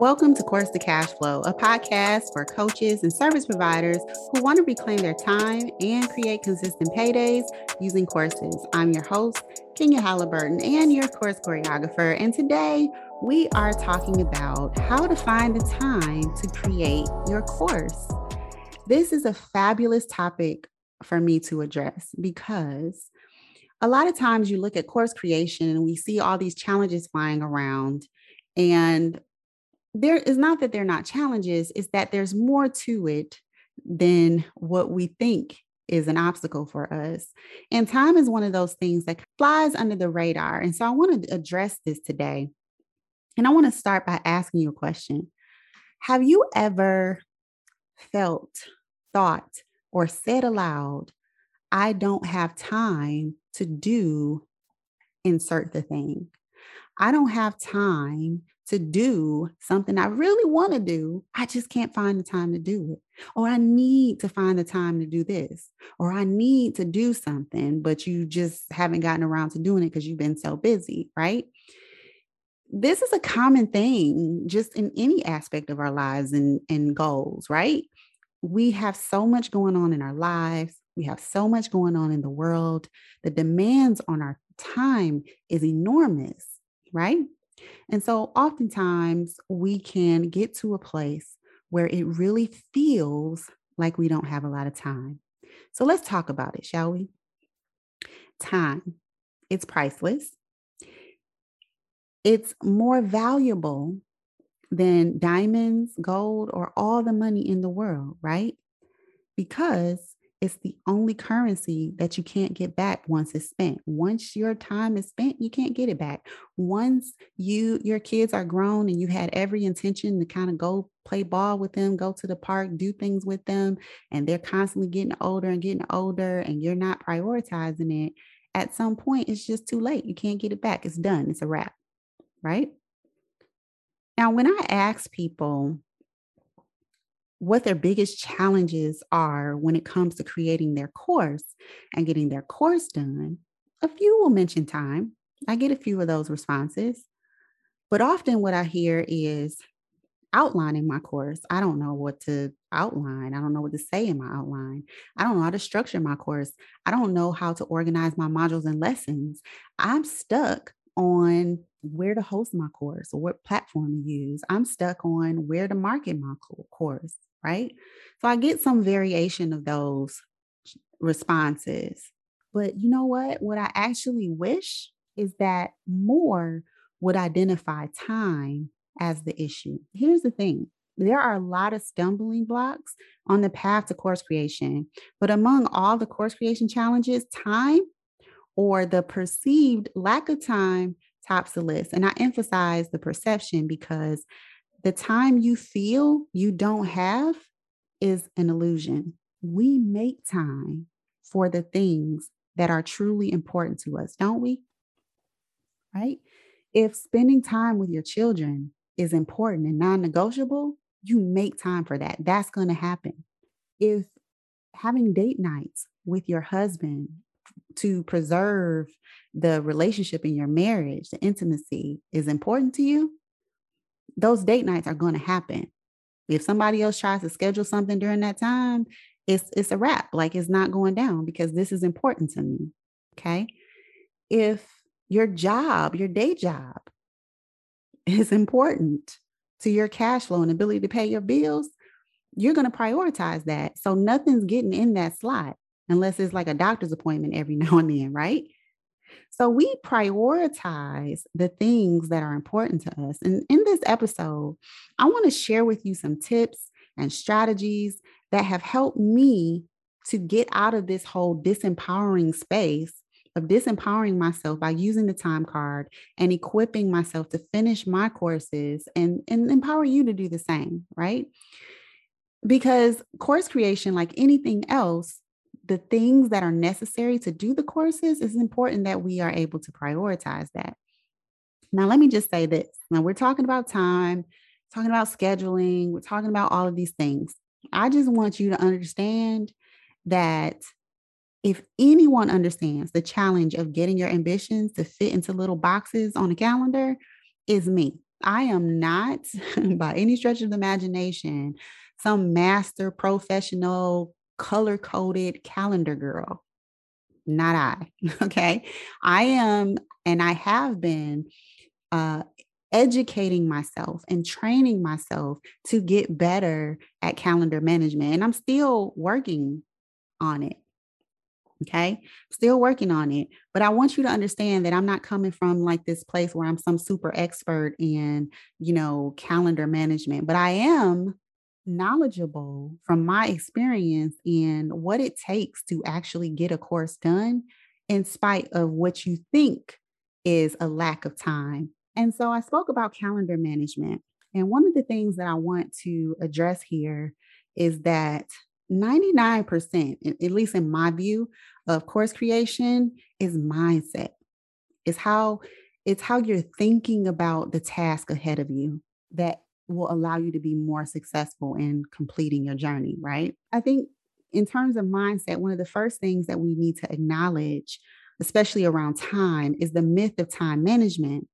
Welcome to Course to Cash Flow, a podcast for coaches and service providers who want to reclaim their time and create consistent paydays using courses. I'm your host, Kenya Halliburton, and your course choreographer. And today we are talking about how to find the time to create your course. This is a fabulous topic for me to address because a lot of times you look at course creation and we see all these challenges flying around and there is not that they're not challenges, it's that there's more to it than what we think is an obstacle for us. And time is one of those things that flies under the radar. And so I want to address this today. And I want to start by asking you a question Have you ever felt, thought, or said aloud, I don't have time to do insert the thing? I don't have time to do something I really want to do. I just can't find the time to do it. Or I need to find the time to do this. Or I need to do something, but you just haven't gotten around to doing it because you've been so busy, right? This is a common thing just in any aspect of our lives and, and goals, right? We have so much going on in our lives. We have so much going on in the world. The demands on our time is enormous, right? And so oftentimes we can get to a place where it really feels like we don't have a lot of time. So let's talk about it, shall we? Time, it's priceless. It's more valuable than diamonds, gold, or all the money in the world, right? Because it's the only currency that you can't get back once it's spent. Once your time is spent, you can't get it back. Once you your kids are grown and you had every intention to kind of go play ball with them, go to the park, do things with them, and they're constantly getting older and getting older and you're not prioritizing it, at some point it's just too late. You can't get it back. It's done. It's a wrap. Right? Now, when I ask people what their biggest challenges are when it comes to creating their course and getting their course done, a few will mention time. I get a few of those responses. But often what I hear is outlining my course. I don't know what to outline. I don't know what to say in my outline. I don't know how to structure my course. I don't know how to organize my modules and lessons. I'm stuck on where to host my course or what platform to use. I'm stuck on where to market my course right? So I get some variation of those responses. But you know what? What I actually wish is that more would identify time as the issue. Here's the thing there are a lot of stumbling blocks on the path to course creation, but among all the course creation challenges, time or the perceived lack of time tops the list. And I emphasize the perception because the time you feel you don't have is an illusion. We make time for the things that are truly important to us, don't we? Right? If spending time with your children is important and non negotiable, you make time for that. That's going to happen. If having date nights with your husband to preserve the relationship in your marriage, the intimacy is important to you, those date nights are going to happen. If somebody else tries to schedule something during that time, it's it's a wrap. Like it's not going down because this is important to me. Okay. If your job, your day job is important to your cash flow and ability to pay your bills, you're going to prioritize that. So nothing's getting in that slot unless it's like a doctor's appointment every now and then, right? So we prioritize the things that are important to us. And in this episode, I want to share with you some tips and strategies that have helped me to get out of this whole disempowering space of disempowering myself by using the time card and equipping myself to finish my courses and, and empower you to do the same, right? Because course creation, like anything else, the things that are necessary to do the courses, it's important that we are able to prioritize that. Now, let me just say this. Now, we're talking about time, talking about scheduling, we're talking about all of these things. I just want you to understand that if anyone understands the challenge of getting your ambitions to fit into little boxes on a calendar, is me. I am not, by any stretch of the imagination, some master professional color coded calendar girl. Not I. Okay. I am, and I have been uh, educating myself and training myself to get better at calendar management. And I'm still working on it. Okay. Still working on it. But I want you to understand that I'm not coming from like this place where I'm some super expert in, you know, calendar management, but I am knowledgeable from my experience in what it takes to actually get a course done in spite of what you think is a lack of time. And so I spoke about calendar management. And one of the things that I want to address here is that 99%, at least in my view, of course creation is mindset. It's how it's how you're thinking about the task ahead of you that will allow you to be more successful in completing your journey, right? I think in terms of mindset, one of the first things that we need to acknowledge, especially around time, is the myth of time management.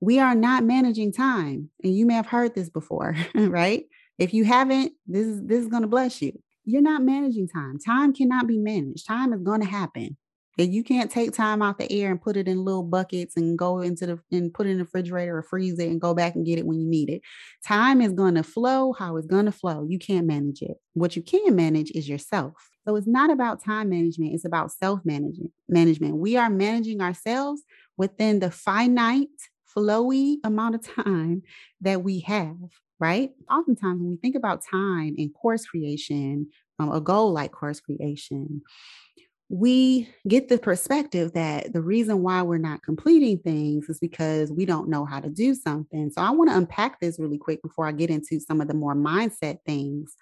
We are not managing time. And you may have heard this before, right? If you haven't, this is this is going to bless you you're not managing time. Time cannot be managed. Time is going to happen. You can't take time out the air and put it in little buckets and go into the and put it in the refrigerator or freeze it and go back and get it when you need it. Time is going to flow how it's going to flow. You can't manage it. What you can manage is yourself. So it's not about time management, it's about self-management. Management. We are managing ourselves within the finite, flowy amount of time that we have right? Oftentimes, when we think about time and course creation, um, a goal like course creation, we get the perspective that the reason why we're not completing things is because we don't know how to do something. So I want to unpack this really quick before I get into some of the more mindset things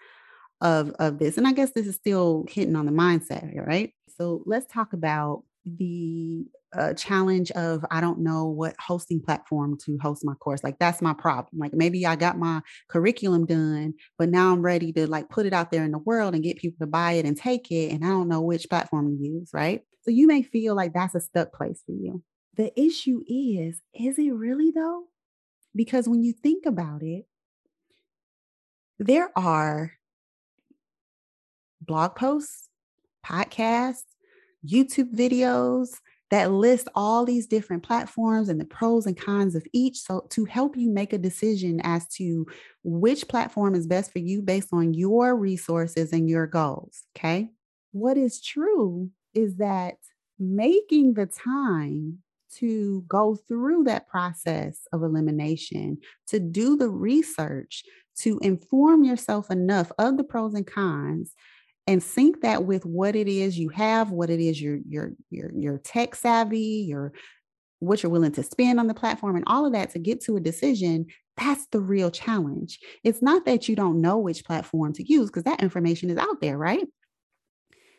of, of this. And I guess this is still hitting on the mindset right? So let's talk about the uh, challenge of I don't know what hosting platform to host my course. Like that's my problem. Like maybe I got my curriculum done, but now I'm ready to like put it out there in the world and get people to buy it and take it, and I don't know which platform to use. Right. So you may feel like that's a stuck place for you. The issue is, is it really though? Because when you think about it, there are blog posts, podcasts, YouTube videos that list all these different platforms and the pros and cons of each. So, to help you make a decision as to which platform is best for you based on your resources and your goals. Okay. What is true is that making the time to go through that process of elimination, to do the research, to inform yourself enough of the pros and cons and sync that with what it is you have, what it is you're you're tech savvy, your what you're willing to spend on the platform and all of that to get to a decision that's the real challenge it's not that you don't know which platform to use because that information is out there right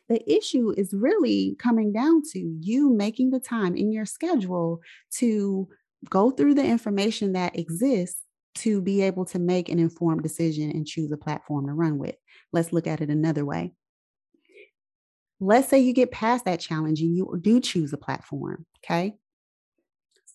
the issue is really coming down to you making the time in your schedule to go through the information that exists to be able to make an informed decision and choose a platform to run with. Let's look at it another way. Let's say you get past that challenge and you do choose a platform. Okay.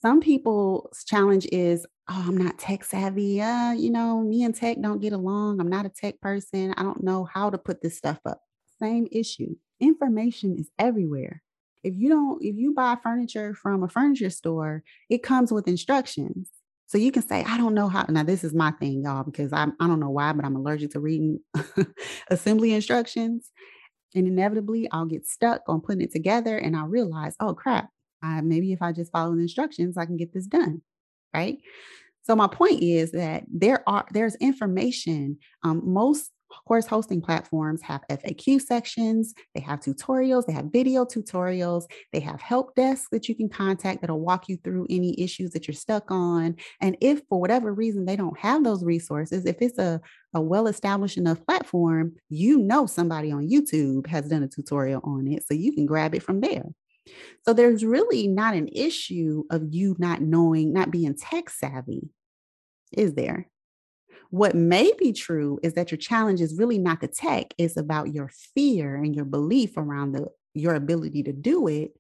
Some people's challenge is, oh, I'm not tech savvy. Uh, you know, me and tech don't get along. I'm not a tech person. I don't know how to put this stuff up. Same issue. Information is everywhere. If you don't, if you buy furniture from a furniture store, it comes with instructions. So you can say, I don't know how. Now, this is my thing, y'all, because I'm, I don't know why, but I'm allergic to reading assembly instructions. And inevitably, I'll get stuck on putting it together and I'll realize, oh crap, I, maybe if I just follow the instructions, I can get this done. Right. So my point is that there are there's information. Um, most course hosting platforms have FAQ sections, they have tutorials, they have video tutorials, they have help desks that you can contact that'll walk you through any issues that you're stuck on. And if for whatever reason they don't have those resources, if it's a, a well established enough platform, you know somebody on YouTube has done a tutorial on it, so you can grab it from there. So there's really not an issue of you not knowing, not being tech savvy, is there? What may be true is that your challenge is really not the tech, it's about your fear and your belief around the your ability to do it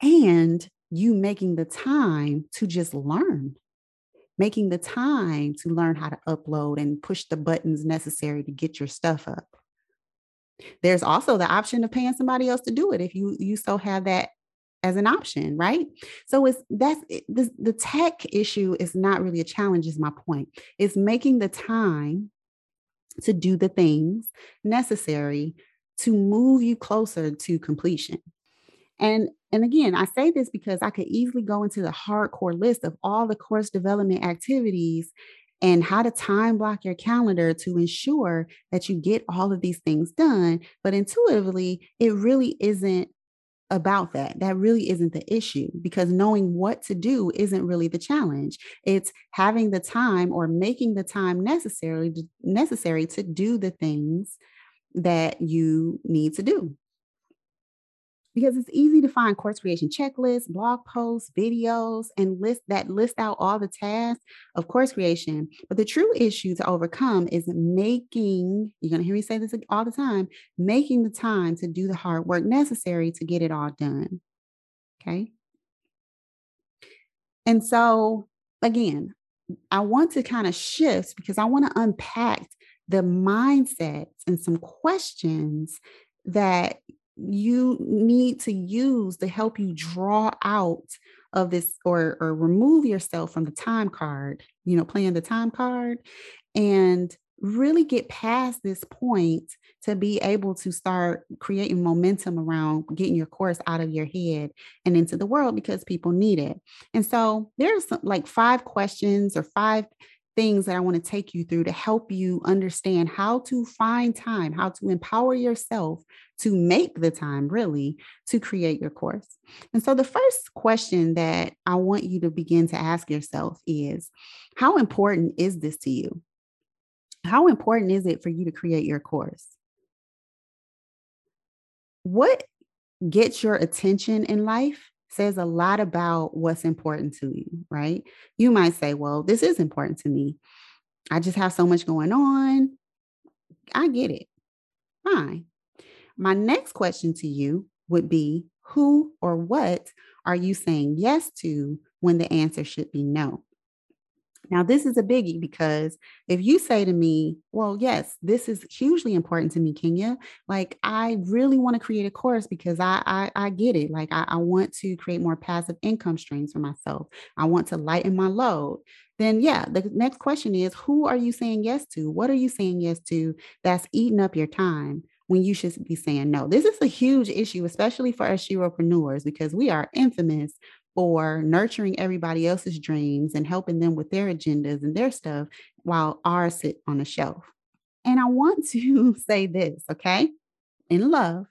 and you making the time to just learn. Making the time to learn how to upload and push the buttons necessary to get your stuff up. There's also the option of paying somebody else to do it if you you so have that as an option, right? So it's that's the, the tech issue is not really a challenge, is my point. It's making the time to do the things necessary to move you closer to completion. And and again, I say this because I could easily go into the hardcore list of all the course development activities and how to time block your calendar to ensure that you get all of these things done. But intuitively, it really isn't about that. That really isn't the issue because knowing what to do isn't really the challenge. It's having the time or making the time necessarily necessary to do the things that you need to do because it's easy to find course creation checklists, blog posts, videos, and list that list out all the tasks of course creation. But the true issue to overcome is making, you're going to hear me say this all the time, making the time to do the hard work necessary to get it all done. Okay. And so, again, I want to kind of shift because I want to unpack the mindsets and some questions that you need to use to help you draw out of this or or remove yourself from the time card you know playing the time card and really get past this point to be able to start creating momentum around getting your course out of your head and into the world because people need it. And so there's like five questions or five things that I want to take you through to help you understand how to find time, how to empower yourself to make the time really to create your course. And so, the first question that I want you to begin to ask yourself is How important is this to you? How important is it for you to create your course? What gets your attention in life says a lot about what's important to you, right? You might say, well, this is important to me. I just have so much going on. I get it. Fine. My next question to you would be who or what are you saying yes to when the answer should be no? Now, this is a biggie because if you say to me, Well, yes, this is hugely important to me, Kenya, like I really want to create a course because I I, I get it. Like I, I want to create more passive income streams for myself. I want to lighten my load. Then yeah, the next question is who are you saying yes to? What are you saying yes to that's eating up your time? when you should be saying no. This is a huge issue, especially for us Sheropreneurs, because we are infamous for nurturing everybody else's dreams and helping them with their agendas and their stuff while ours sit on the shelf. And I want to say this, okay, in love,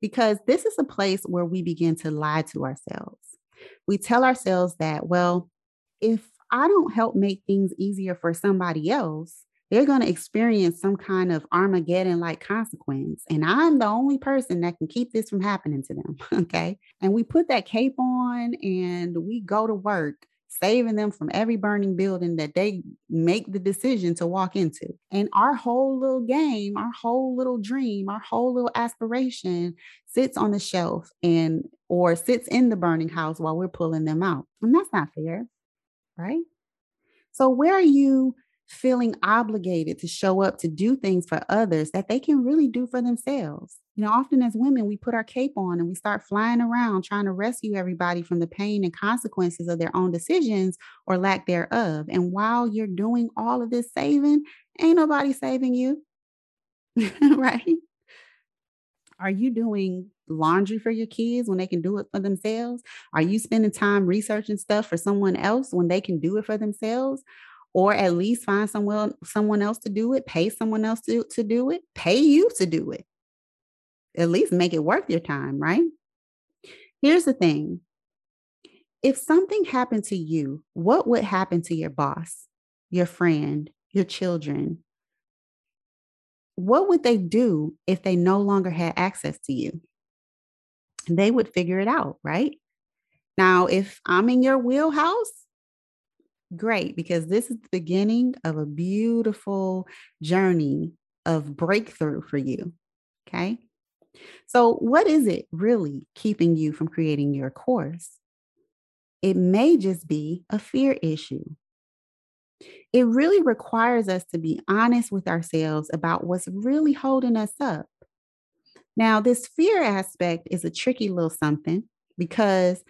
because this is a place where we begin to lie to ourselves. We tell ourselves that, well, if I don't help make things easier for somebody else, they're going to experience some kind of Armageddon like consequence. And I'm the only person that can keep this from happening to them. Okay. And we put that cape on and we go to work saving them from every burning building that they make the decision to walk into. And our whole little game, our whole little dream, our whole little aspiration sits on the shelf and or sits in the burning house while we're pulling them out. And that's not fair, right? So where are you feeling obligated to show up to do things for others that they can really do for themselves. You know, often as women, we put our cape on and we start flying around trying to rescue everybody from the pain and consequences of their own decisions or lack thereof. And while you're doing all of this saving, ain't nobody saving you. right? Are you doing laundry for your kids when they can do it for themselves? Are you spending time researching stuff for someone else when they can do it for themselves? Or at least find someone someone else to do it, pay someone else to, to do it, pay you to do it. At least make it worth your time, right? Here's the thing. If something happened to you, what would happen to your boss, your friend, your children? What would they do if they no longer had access to you? They would figure it out, right? Now, if I'm in your wheelhouse, great because this is the beginning of a beautiful journey of breakthrough for you. Okay. So, what is it really keeping you from creating your course? It may just be a fear issue. It really requires us to be honest with ourselves about what's really holding us up. Now, this fear aspect is a tricky little something because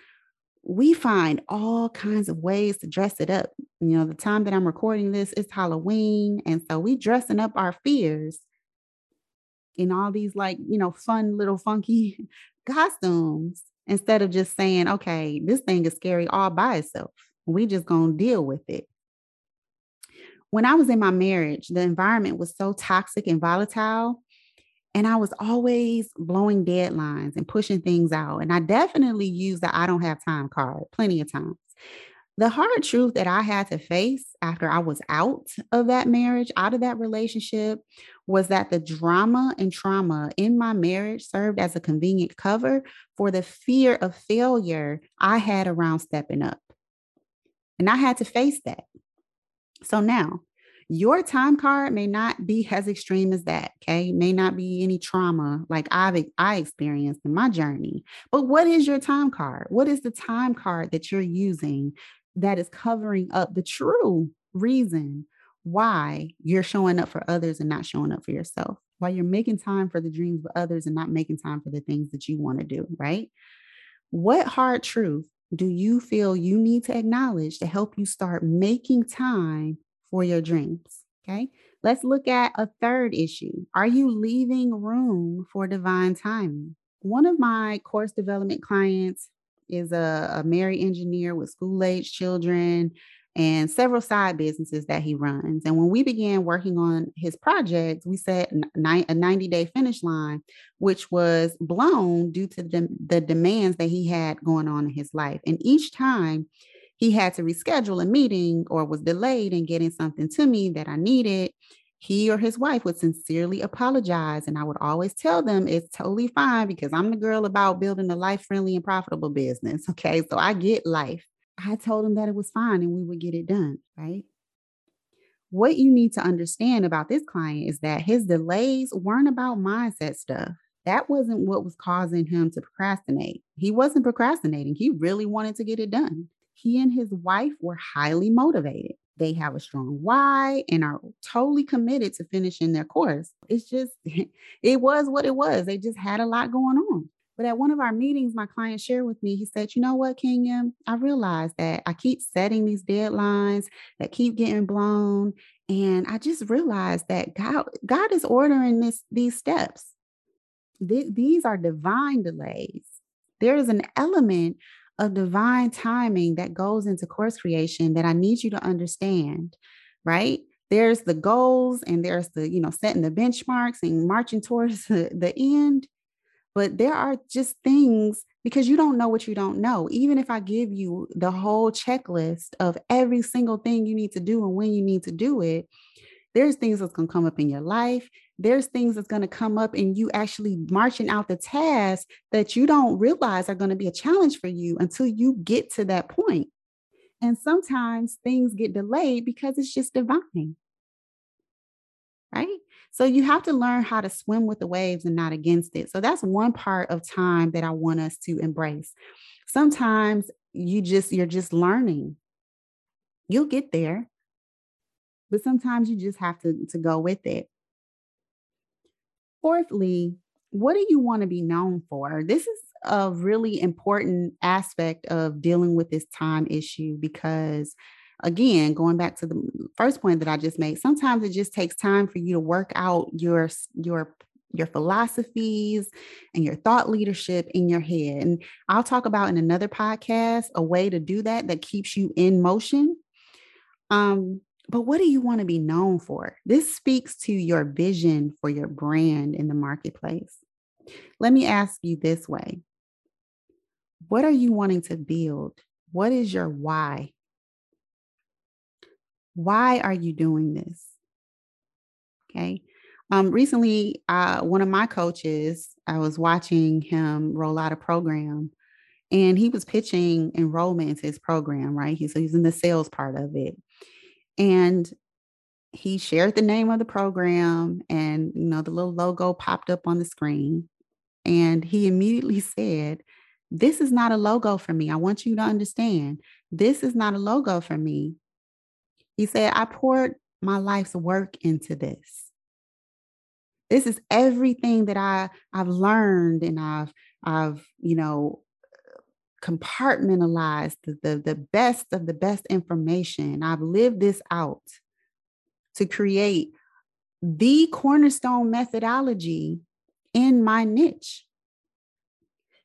we find all kinds of ways to dress it up. You know, the time that I'm recording this is Halloween. And so we dressing up our fears in all these like, you know, fun little funky costumes instead of just saying, okay, this thing is scary all by itself. We just gonna deal with it. When I was in my marriage, the environment was so toxic and volatile and I was always blowing deadlines and pushing things out. And I definitely used the I don't have time card plenty of times. The hard truth that I had to face after I was out of that marriage, out of that relationship, was that the drama and trauma in my marriage served as a convenient cover for the fear of failure I had around stepping up. And I had to face that. So now, your time card may not be as extreme as that, okay? May not be any trauma like I've I experienced in my journey. But what is your time card? What is the time card that you're using that is covering up the true reason why you're showing up for others and not showing up for yourself? Why you're making time for the dreams of others and not making time for the things that you want to do, right? What hard truth do you feel you need to acknowledge to help you start making time for your dreams. Okay. Let's look at a third issue. Are you leaving room for divine timing? One of my course development clients is a, a married engineer with school age children and several side businesses that he runs. And when we began working on his project, we set a 90 day finish line, which was blown due to the, the demands that he had going on in his life. And each time he had to reschedule a meeting or was delayed in getting something to me that I needed, he or his wife would sincerely apologize. And I would always tell them it's totally fine because I'm the girl about building a life friendly and profitable business. Okay. So I get life. I told him that it was fine and we would get it done. Right. What you need to understand about this client is that his delays weren't about mindset stuff. That wasn't what was causing him to procrastinate. He wasn't procrastinating. He really wanted to get it done he and his wife were highly motivated. They have a strong why and are totally committed to finishing their course. It's just, it was what it was. They just had a lot going on. But at one of our meetings, my client shared with me, he said, You know what, Kenya? I realized that I keep setting these deadlines that keep getting blown. And I just realized that God, God is ordering this, these steps. Th- these are divine delays. There is an element of divine timing that goes into course creation that I need you to understand, right? There's the goals and there's the, you know, setting the benchmarks and marching towards the, the end. But there are just things because you don't know what you don't know. Even if I give you the whole checklist of every single thing you need to do and when you need to do it, there's things that's going to come up in your life. There's things that's going to come up and you actually marching out the tasks that you don't realize are going to be a challenge for you until you get to that point. And sometimes things get delayed because it's just divine. Right? So you have to learn how to swim with the waves and not against it. So that's one part of time that I want us to embrace. Sometimes you just you're just learning. You'll get there but sometimes you just have to, to go with it. Fourthly, what do you want to be known for? This is a really important aspect of dealing with this time issue because again going back to the first point that i just made sometimes it just takes time for you to work out your your your philosophies and your thought leadership in your head and i'll talk about in another podcast a way to do that that keeps you in motion um but what do you want to be known for? This speaks to your vision for your brand in the marketplace. Let me ask you this way What are you wanting to build? What is your why? Why are you doing this? Okay. Um, recently, uh, one of my coaches, I was watching him roll out a program and he was pitching enrollment into his program, right? He, so he's in the sales part of it. And he shared the name of the program and you know the little logo popped up on the screen and he immediately said this is not a logo for me i want you to understand this is not a logo for me He said, I poured my life's work into this. This is everything that I, I've learned and I've, I've, you know, compartmentalized the, the, the best of the best information. I've lived this out to create the cornerstone methodology in my niche.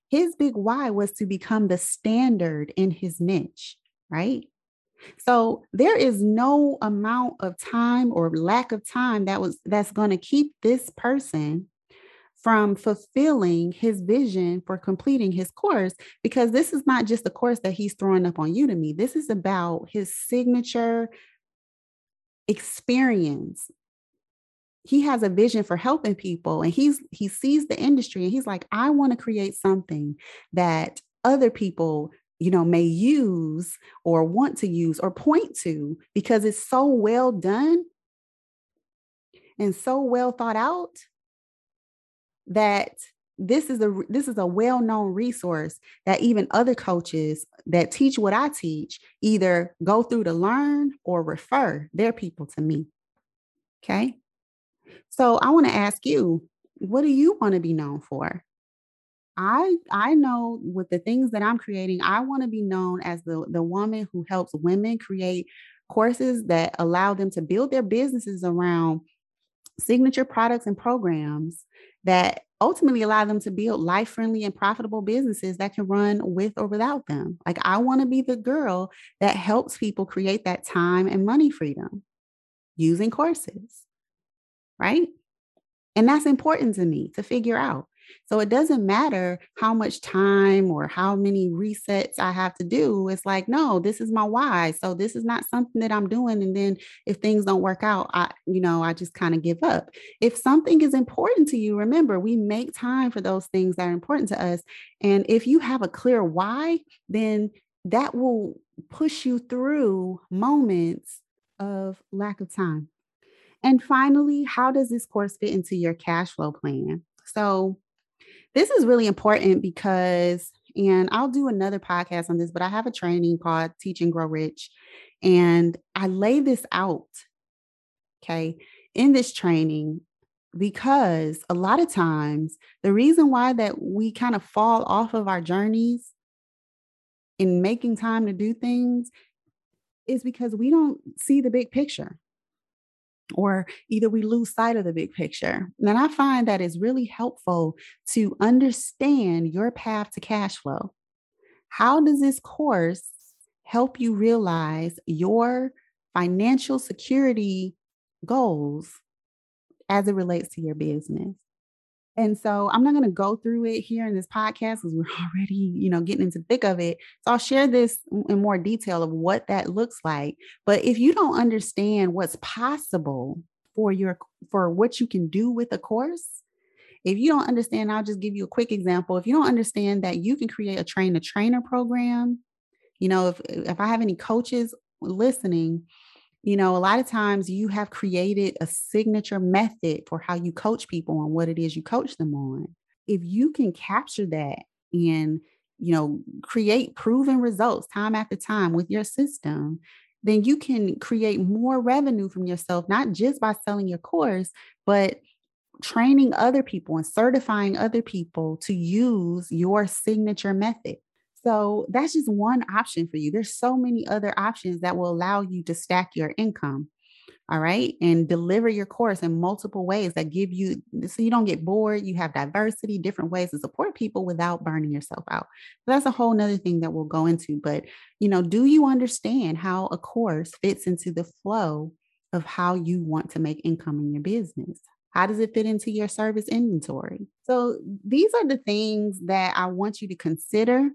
His big why was to become the standard in his niche, right? So there is no amount of time or lack of time that was that's going to keep this person from fulfilling his vision for completing his course because this is not just a course that he's throwing up on Udemy. This is about his signature experience. He has a vision for helping people and he's he sees the industry and he's like I want to create something that other people you know may use or want to use or point to because it's so well done and so well thought out that this is a this is a well-known resource that even other coaches that teach what I teach either go through to learn or refer their people to me. Okay? So I want to ask you, what do you want to be known for? I I know with the things that I'm creating, I want to be known as the the woman who helps women create courses that allow them to build their businesses around signature products and programs that ultimately allow them to build life friendly and profitable businesses that can run with or without them. Like, I want to be the girl that helps people create that time and money freedom using courses, right? And that's important to me to figure out. So it doesn't matter how much time or how many resets I have to do. It's like, no, this is my why. So this is not something that I'm doing. And then if things don't work out, I, you know, I just kind of give up. If something is important to you, remember, we make time for those things that are important to us. And if you have a clear why, then that will push you through moments of lack of time. And finally, how does this course fit into your cash flow plan? So, this is really important because, and I'll do another podcast on this, but I have a training called Teach and Grow Rich, and I lay this out, okay, in this training because a lot of times the reason why that we kind of fall off of our journeys in making time to do things is because we don't see the big picture or either we lose sight of the big picture. And I find that it's really helpful to understand your path to cash flow. How does this course help you realize your financial security goals as it relates to your business? And so I'm not going to go through it here in this podcast because we're already, you know, getting into the thick of it. So I'll share this in more detail of what that looks like. But if you don't understand what's possible for your for what you can do with a course, if you don't understand, I'll just give you a quick example. If you don't understand that you can create a train a trainer program, you know, if if I have any coaches listening, you know, a lot of times you have created a signature method for how you coach people on what it is you coach them on. If you can capture that and, you know, create proven results time after time with your system, then you can create more revenue from yourself, not just by selling your course, but training other people and certifying other people to use your signature method. So that's just one option for you. There's so many other options that will allow you to stack your income. All right. And deliver your course in multiple ways that give you so you don't get bored. You have diversity, different ways to support people without burning yourself out. So that's a whole nother thing that we'll go into. But, you know, do you understand how a course fits into the flow of how you want to make income in your business? How does it fit into your service inventory? So, these are the things that I want you to consider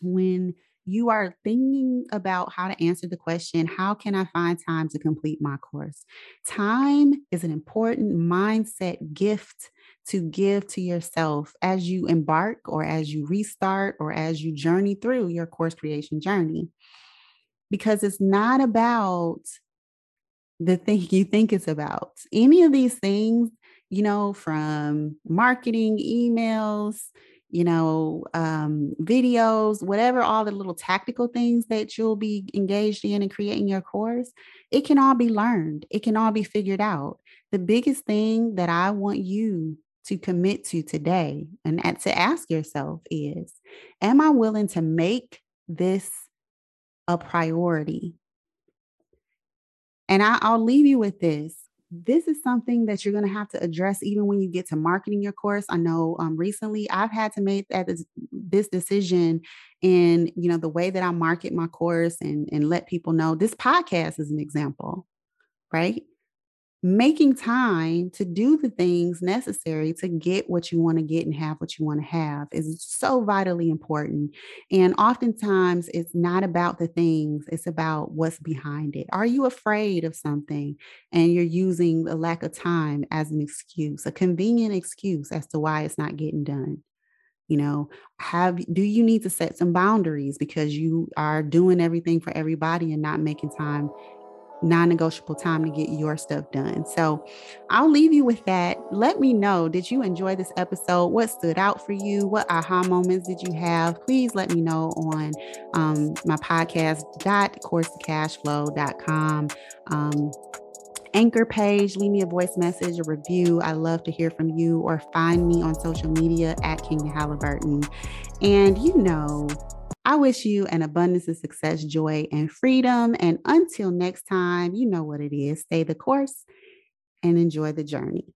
when you are thinking about how to answer the question, how can I find time to complete my course? Time is an important mindset gift to give to yourself as you embark or as you restart or as you journey through your course creation journey. Because it's not about the thing you think it's about. Any of these things, you know, from marketing, emails, you know, um, videos, whatever, all the little tactical things that you'll be engaged in and creating your course, it can all be learned. It can all be figured out. The biggest thing that I want you to commit to today and to ask yourself is Am I willing to make this a priority? And I, will leave you with this this is something that you're going to have to address even when you get to marketing your course. I know um, recently I've had to make that this, this decision in you know the way that I market my course and and let people know. This podcast is an example, right? Making time to do the things necessary to get what you want to get and have what you want to have is so vitally important. And oftentimes it's not about the things, it's about what's behind it. Are you afraid of something and you're using the lack of time as an excuse, a convenient excuse as to why it's not getting done? you know have do you need to set some boundaries because you are doing everything for everybody and not making time non negotiable time to get your stuff done. So I'll leave you with that. Let me know did you enjoy this episode? What stood out for you? What aha moments did you have? Please let me know on um, my podcast, dot course2cashflow.com. Um, anchor page, leave me a voice message, a review. I love to hear from you or find me on social media at Kenya Halliburton. And you know, I wish you an abundance of success, joy, and freedom. And until next time, you know what it is stay the course and enjoy the journey.